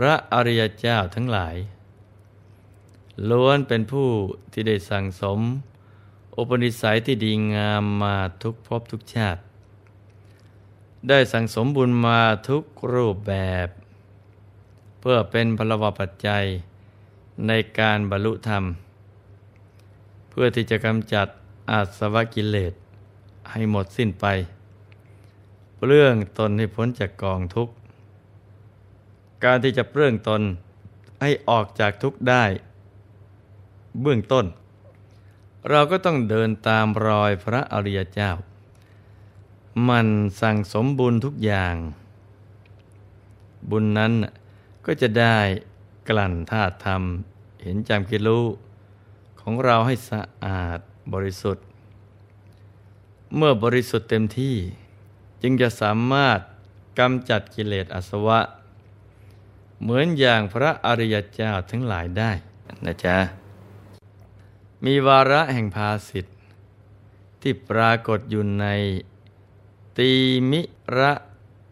พระอริยเจ้าทั้งหลาย ล้วนเป็นผู้ที่ได้สั่งสม อุปนิสัยที่ดีงามมาทุกภพทุกชาติ ได้สั่งสมบุญมาทุกรูปแบบ เพื่อเป็นพลวปัจจัยในการบรรลุธรรม เพื่อที่จะกำจัดอาสวะกิเลสให้หมดสิ้นไปเปลื้องตนให้พ้นจากกองทุกข์ การที่จะเปลื้องตนให้ออกจากทุกข์ได้ เบื้องต้น เราก็ต้องเดินตามรอยพระอริยเจ้า มันสั่งสมบุญทุกอย่าง บุญนั้นก็จะได้กลั่นธาตุธรรม เห็นจำกิรู้ของเราให้สะอาดบริสุทธิ์ เมื่อบริสุทธิ์เต็มที่จึงจะสามารถกำจัดกิเลสอสวะ เหมือนอย่างพระอริยเจ้าทั้งหลายได้นะจ๊ะ มีวาระแห่งภาสิทธิ์ที่ปรากฏอยู่ใน ตีมิระ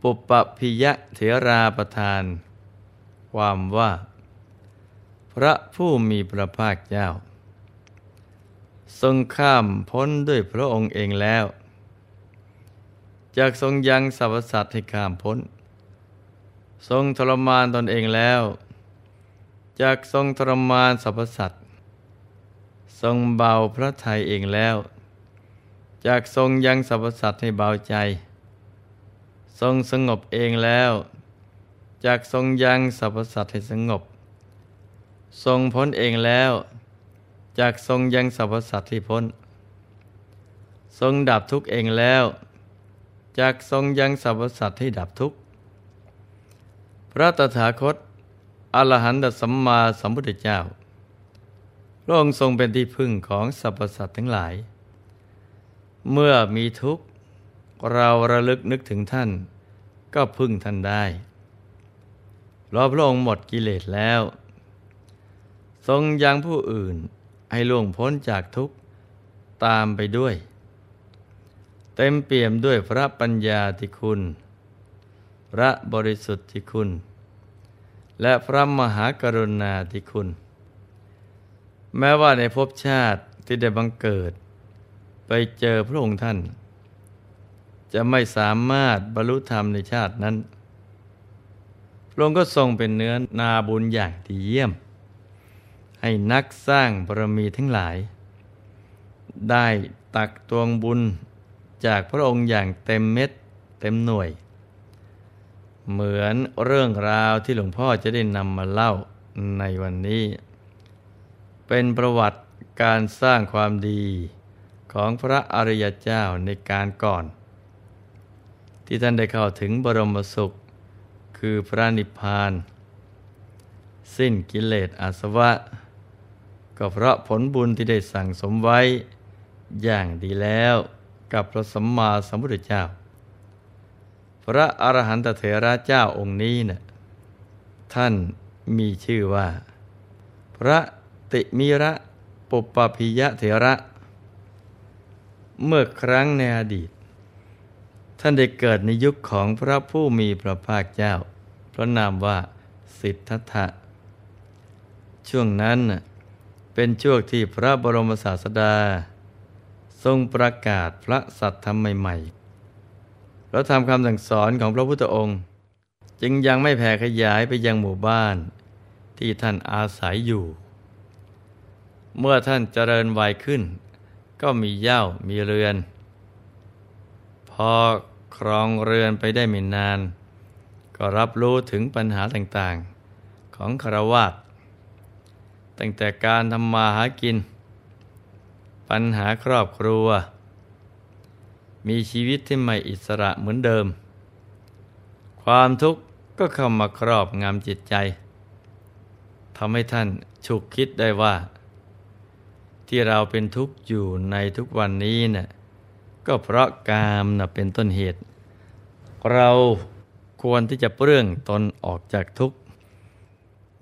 ปุปปพิยะเถราประทาน ความว่า พระผู้มีพระภาคเจ้า ทรงข้ามพ้นด้วยพระองค์เองแล้ว จากทรงยังสรรพสัตว์ให้ข้ามพ้น ทรงทรมานตนเองแล้วจากทรงทรมานสรรพสัตว์ทรงเบาพระทัยเองแล้วจากทรงยังสรรพสัตว์ให้เบาใจ ทรงสงบเองแล้วจากทรงยังสรรพสัตว์ให้สงบ ทรงพ้นเองแล้วจากทรงยังสรรพสัตว์ให้พ้น ทรงดับทุกข์เองแล้วจากทรงยังสรรพสัตว์ให้ดับทุกข์ พระตถาคตอรหันตสัมมาสัมพุทธเจ้า พระองค์ทรงเป็นที่พึ่งของสรรพสัตว์ทั้งหลาย เมื่อมีทุกข์เราระลึกนึกถึงท่าน ก็พึ่งท่านได้เราพระองค์หมดกิเลสแล้ว ทรงยังผู้อื่นให้ล่วงพ้นจากทุกข์ตามไปด้วย เต็มเปี่ยมด้วยพระปัญญาที่คุณ พระบริสุทธิ์ที่คุณ และพระมหากรุณาที่คุณ แม้ว่าในภพชาติที่ได้บังเกิด ไปเจอพระองค์ท่าน จะไม่สามารถบรรลุธรรมในชาตินั้นพระองค์ก็ทรงเป็นเนื้อนาบุญอย่างดีเยี่ยม ให้นักสร้างบารมีทั้งหลาย ได้ตักตวงบุญจากพระองค์อย่างเต็มเม็ดเต็มหน่วย เหมือนเรื่องราวที่หลวงพ่อจะได้นำมาเล่าในวันนี้ เป็นประวัติการสร้างความดีของพระอริยเจ้าในการก่อน ที่ท่านได้เข้าถึงบรมสุข คือพระนิพพาน สิ้นกิเลสอาสวะ ก็เพราะผลบุญที่ได้สั่งสมไว้ อย่างดีแล้วกับพระสัมมาสัมพุทธเจ้า พระอรหันตเถระเจ้าองค์นี้เนะ่ยท่านมีชื่อว่า พระติมิระปุปปพิยะเถระ เมื่อครั้งในอดีต ท่านได้เกิดในยุคของพระผู้มีพระภาคเจ้า พระนามว่าสิทธัตถะช่วงนั้นเป็นช่วงที่พระบรมศาสดา ทรงประกาศพระสัตธรรมใหม่ๆ แล้วทำคำสั่งสอนของพระพุทธองค์ จึงยังไม่แผ่ขยายไปยังหมู่บ้านที่ท่านอาศัยอยู่ เมื่อท่านเจริญวัยขึ้น ก็มีเย่ามีเรือน พอครองเรือนไปได้ไม่นาน ก็รับรู้ถึงปัญหาต่างๆของคารวาสตั้งแต่การทำมาหากิน ปัญหาครอบครัว มีชีวิตที่ไม่อิสระเหมือนเดิม ความทุกข์ก็เข้ามาครอบงำจิตใจทำให้ท่านฉุกคิดได้ว่า ที่เราเป็นทุกข์อยู่ในทุกวันนี้นะ่ะก็เพราะกามนะเป็นต้นเหตุ เราควรที่จะเปลื้องตนออกจากทุกข์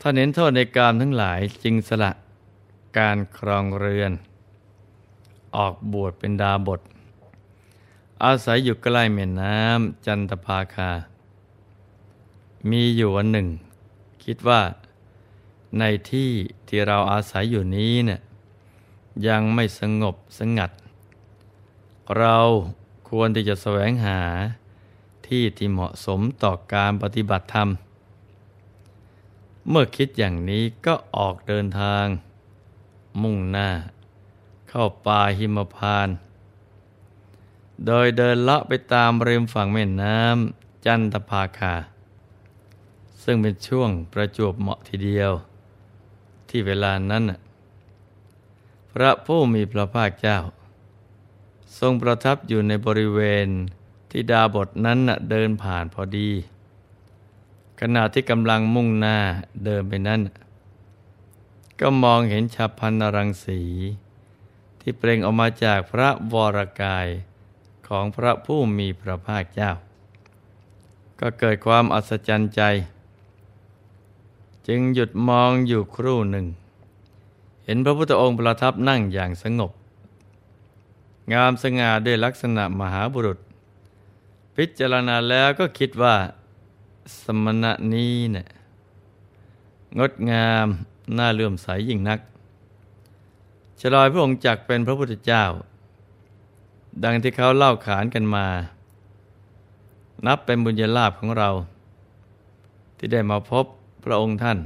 ถ้าเห็นโทษในกามทั้งหลายจึงสละการครองเรือน ออกบวชเป็นดาบท อาศัยอยู่ใกล้แม่น้ำจันทภาคา มีอยู่วันหนึ่ง คิดว่า ในที่ที่เราอาศัยอยู่นี้เนี่ยยังไม่สงบสงัด เราควรที่จะแสวงหาที่ที่เหมาะสมต่อการปฏิบัติธรรม เมื่อคิดอย่างนี้ก็ออกเดินทาง มุ่งหน้า เข้าป่าหิมพาน โดยเดินเลาะไปตามริมฝั่งแม่น้ำจันทภาคา ซึ่งเป็นช่วงประจวบเหมาะทีเดียว ที่เวลานั้นพระผู้มีพระภาคเจ้า ทรงประทับอยู่ในบริเวณที่ดาบทนั้นเดินผ่านพอดี ขณะที่กำลังมุ่งหน้าเดินไปนั้น ก็มองเห็นฉับพันนรังสี ที่เปล่งออกมาจากพระวรกาย ของพระผู้มีพระภาคเจ้า ก็เกิดความอัศจรรย์ใจ จึงหยุดมองอยู่ครู่หนึ่ง เห็นพระพุทธองค์ประทับนั่งอย่างสงบ งามสง่าด้วยลักษณะมหาบุรุษ พิจารณาแล้วก็คิดว่า สมณะนี้เนี่ยงดงามน่าเลื่อมใสยิ่งนักฉลอยพระองค์จักเป็นพระพุทธเจ้า ดังที่เขาเล่าขานกันมา นับเป็นบุญญาลาภของเรา ที่ได้มาพบพระองค์ท่าน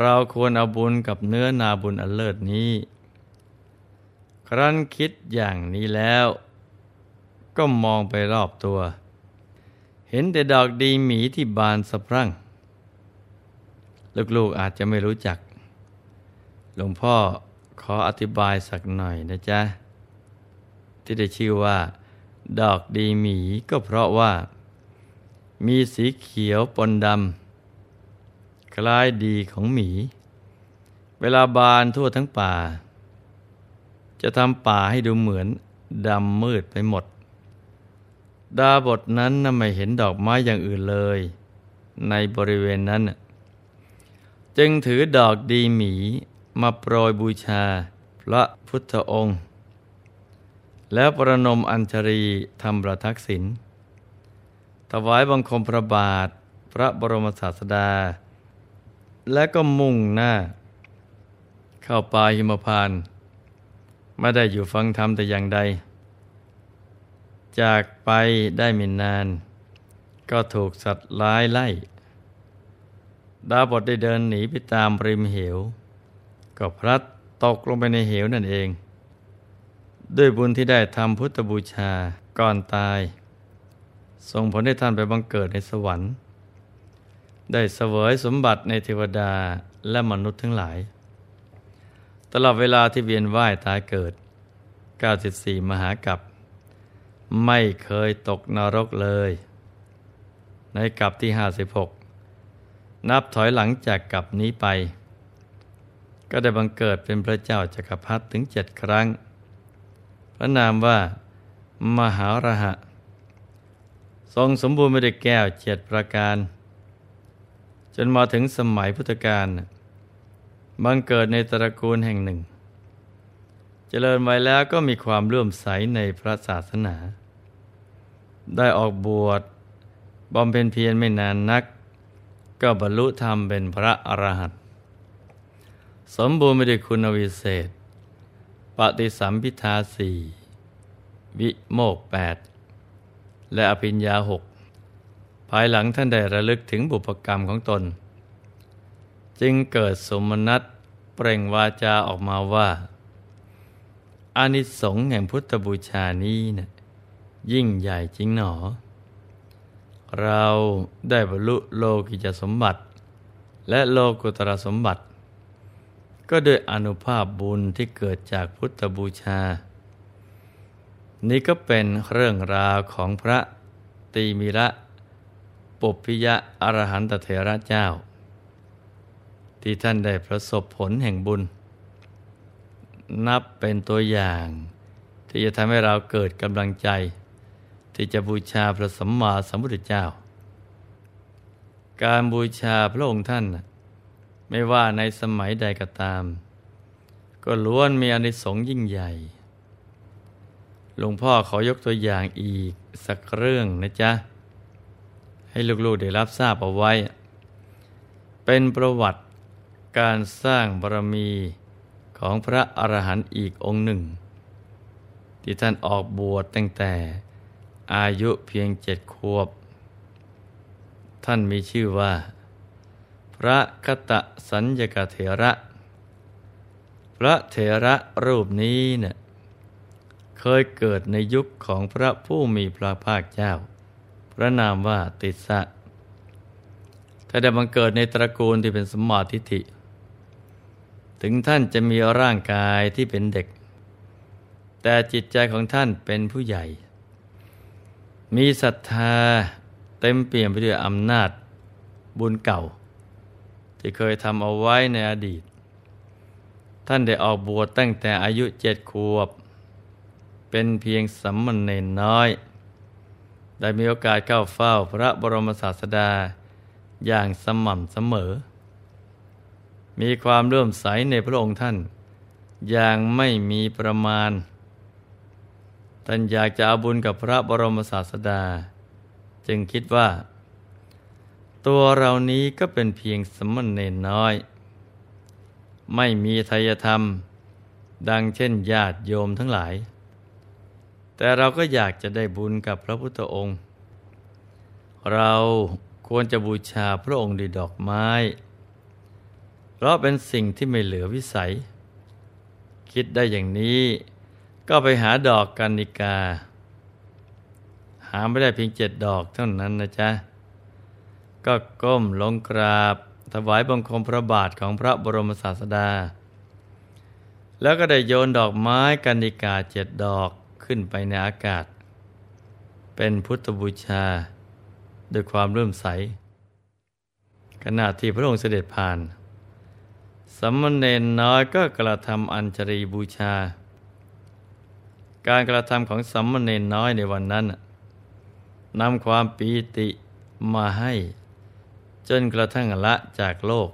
เราควรเอาบุญกับเนื้อนาบุญอันเลิศนี้ ครั้นคิดอย่างนี้แล้ว ก็มองไปรอบตัว เห็นแต่ดอกดีหมีที่บานสะพรั่ง ลูกๆอาจจะไม่รู้จัก หลวงพ่อขออธิบายสักหน่อยนะจ๊ะ ที่ได้ชื่อว่า ดอกดีหมีก็เพราะว่า มีสีเขียวปนดำคล้ายดีของหมี เวลาบานทั่วทั้งป่า จะทำป่าให้ดูเหมือนดำมืดไปหมด ดาบทนั้นน่ะไม่เห็นดอกไม้อย่างอื่นเลย ในบริเวณนั้น จึงถือดอกดีหมีมาโปรยบูชาพระพุทธองค์ แล้วประนมอัญชรีทำประทักษิณถวายบังคมพระบาทพระบรมศาสดา และก็มุ่งหน้า เข้าป่าหิมพานไม่ได้อยู่ฟังธรรมแต่อย่างใด จากไปได้ไม่นาน ก็ถูกสัตว์ร้ายไล่ ดาบทได้เดินหนีไปตามริมเหว ก็พลัดตกลงไปในเหวนั่นเอง ด้วยบุญที่ได้ทำพุทธบูชาก่อนตาย ส่งผลให้ท่านไปบังเกิดในสวรรค์ ได้เสวยสมบัติในเทวดาและมนุษย์ทั้งหลาย ตลอดเวลาที่เวียนว่ายตายเกิด 94 มหากัปไม่เคยตกนรกเลย ในกับที่ห้าสิบหกนับถอยหลังจากกับนี้ไป ก็ได้บังเกิดเป็นพระเจ้าจักรพรรดิถึงเจ็ดครั้ง พระนามว่ามหาระหะ ทรงสมบูรณ์ไปด้วยแก้วเจ็ดประการ จนมาถึงสมัยพุทธกาลบังเกิดในตระกูลแห่งหนึ่ง เจริญไว้แล้วก็มีความเลื่อมใสในพระศาสนา ได้ออกบวชบำเพ็ญเพียรไม่นานนัก ก็บรรลุธรรมเป็นพระอรหันต์สมบูรณ์ไปด้วยคุณวิเศษ ปฏิสัมพิทาสี่วิโมกแปดและอภิญญาหกภายหลังท่านได้ระลึกถึงบุพกรรมของตน จึงเกิดสมนัตเปล่งวาจาออกมาว่า อานิสงส์แห่งพุทธบูชานี้เนะยิ่งใหญ่จริงหนอ เราได้บรรลุโลกิจสมบัติ และโลกุตรสมบัติ ก็ด้วยอนุภาพบุญที่เกิดจากพุทธบูชา นี่ก็เป็นเรื่องราวของพระตีมิระปุพิยะอรหันตเถระเจ้า ที่ท่านได้ประสบผลแห่งบุญ นับเป็นตัวอย่าง ที่จะทำให้เราเกิดกำลังใจ ที่จะบูชาพระสัมมาสัมพุทธเจ้า การบูชาพระองค์ท่าน ไม่ว่าในสมัยใดก็ตาม ก็ล้วนมีอนิสงส์ยิ่งใหญ่ หลวงพ่อขอยกตัวอย่างอีกสักเรื่องนะจ๊ะ ให้ลูกๆได้รับทราบเอาไว้ เป็นประวัติการสร้างบารมีของพระอรหันต์อีกองค์หนึ่ง ที่ท่านออกบวชตั้งแต่อายุเพียงเจ็ดขวบ ท่านมีชื่อว่า ระคตะสัญญกเถระ พระเถระรูปนี้เนะ่ยเคยเกิดในยุคของพระผู้มีพระภาคเจ้า พระนามว่าติสะถ้าได้บังเกิดในตระกูลที่เป็นสมมาทิฏฐิ ถึงท่านจะมีร่างกายที่เป็นเด็ก แต่จิตใจของท่านเป็นผู้ใหญ่ มีศรัทธาเต็มเปี่ยมไปด้วยอำนาจบุญเก่า ที่เคยทำเอาไว้ในอดีต ท่านได้ออกบวชตั้งแต่อายุเจ็ดขวบ เป็นเพียงสัมมณเนนน้อย ได้มีโอกาสเข้าเฝ้าพระบรมศาสดาอย่างสม่ำเสมอ มีความเลื่อมใสในพระองค์ท่าน อย่างไม่มีประมาณ ท่านอยากจะอาบุญกับพระบรมศาสดา จึงคิดว่า ตัวเรานี้ก็เป็นเพียงสมณเณรน้อย ไม่มีทายธรรม ดังเช่นญาติโยมทั้งหลาย แต่เราก็อยากจะได้บุญกับพระพุทธองค์ เราควรจะบูชาพระองค์ด้วยดอกไม้ เพราะเป็นสิ่งที่ไม่เหลือวิสัย คิดได้อย่างนี้ ก็ไปหาดอกกันนิกา หาไม่ได้เพียงเจ็ดดอกเท่านั้นนะจ๊ะ ก็ก้มลงกราบ ถวายบังคมพระบาทของพระบรมศาสดา แล้วก็ได้โยนดอกไม้กันนิกาเจ็ดดอกขึ้นไปในอากาศ เป็นพุทธบูชาด้วยความเริ่มใส ขณะที่พระองค์เสด็จผ่าน สมณเณรน้อยก็กระทำอัญชรีบูชา การกระทำของสมณเณรน้อยในวันนั้นนำความปีติมาให้ จนกระทั่งละจากโลก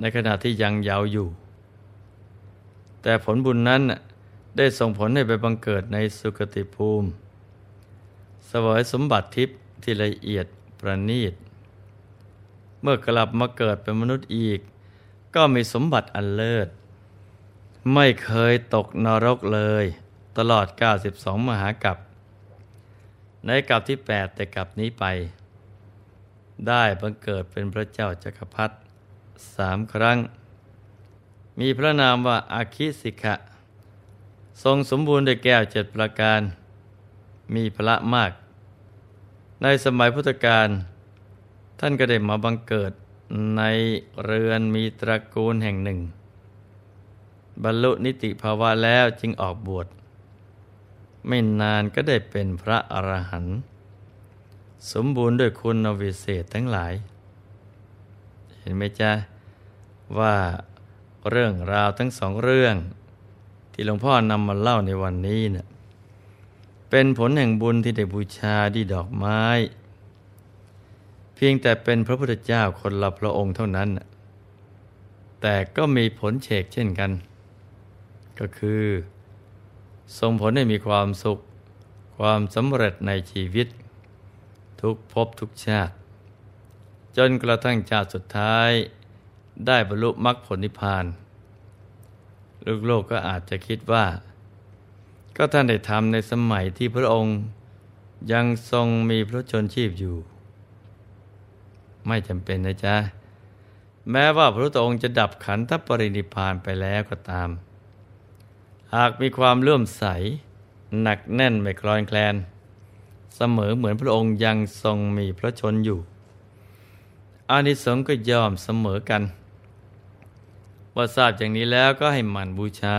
ในขณะที่ยังเยาว์อยู่ แต่ผลบุญนั้นได้ส่งผลให้ไปบังเกิดในสุคติภูมิ สวยสมบัติทิพย์ที่ละเอียดประณีต เมื่อกลับมาเกิดเป็นมนุษย์อีก ก็มีสมบัติอันเลิศ ไม่เคยตกนรกเลย ตลอด 92 มหากัปในกัปที่ 8 แต่กัปนี้ไป ได้บังเกิดเป็นพระเจ้าจักรพรรดิสามครั้ง มีพระนามว่าอาคิสิกะ ทรงสมบูรณ์ด้วยแก้วเจ็ดประการ มีพระมาก ในสมัยพุทธกาลท่านก็ได้มาบังเกิดในเรือนมีตระกูลแห่งหนึ่ง บรรลุนิติภาวะแล้วจึงออกบวช ไม่นานก็ได้เป็นพระอรหันต์ สมบูรณ์ด้วยคุณวิเศษทั้งหลาย เห็นไหมจ๊ะ ว่าเรื่องราวทั้งสองเรื่อง ที่หลวงพ่อนำมาเล่าในวันนี้เนะี่ยเป็นผลแห่งบุญที่ได้บูชาดีดอกไม้ เพียงแต่เป็นพระพุทธเจ้าคนละพระองค์เท่านั้น แต่ก็มีผลเฉกเช่นกัน ก็คือส่งผลให้มีความสุข ความสำเร็จในชีวิต ทุกภพทุกชาติ จนกระทั่งชาติสุดท้ายได้บรรลุมรรคผลนิพพานลูกโลกก็อาจจะคิดว่า ก็ท่านได้ทำในสมัยที่พระองค์ยังทรงมีพระชนชีพอยู่ ไม่จำเป็นนะจ๊ะ แม้ว่าพระองค์จะดับขันธปรินิพานไปแล้วก็ตาม หากมีความเลื่อมใส หนักแน่นไม่คลอนแคลน เสมอเหมือนพระองค์ยังทรงมีพระชนอยู่ อานิสงส์ก็ยอมเสมอกันว่าทราบอย่างนี้แล้วก็ให้หมั่นบูชา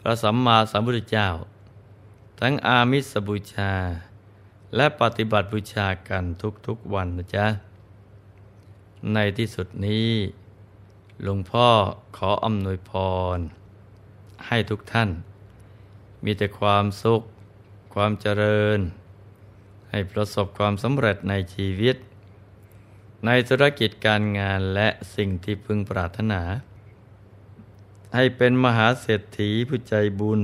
พระสัมมาสัมพุทธเจ้า ทั้งอามิสบูชา และปฏิบัติบูชากันทุกๆวันนะจ๊ะ ในที่สุดนี้หลวงพ่อขออำนวยพร ให้ทุกท่าน มีแต่ความสุข ความเจริญ ให้ประสบความสำเร็จในชีวิต ในธุรกิจการงานและสิ่งที่พึงปรารถนา ให้เป็นมหาเศรษฐีผู้ใจบุญ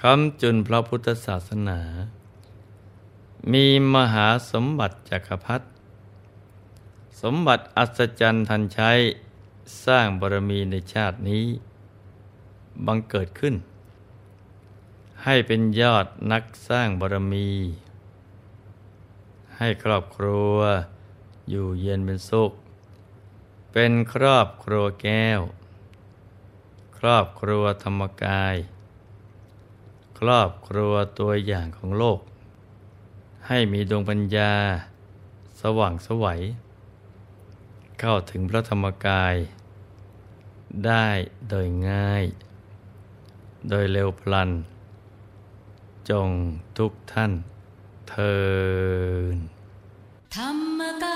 คำจุนพระพุทธศาสนา มีมหาสมบัติจักรพรรดิสมบัติอัศจรรย์ทันใช้สร้างบารมีในชาตินี้ บังเกิดขึ้น ให้เป็นยอดนักสร้างบารมี ให้ครอบครัว อยู่เย็นเป็นสุข เป็นครอบครัวแก้ว ครอบครัวธรรมกาย ครอบครัวตัวอย่างของโลก ให้มีดวงปัญญา สว่างสวัย เข้าถึงพระธรรมกาย ได้โดยง่าย โดยเร็วพลัน จงทุกท่าน เทินธรรมกา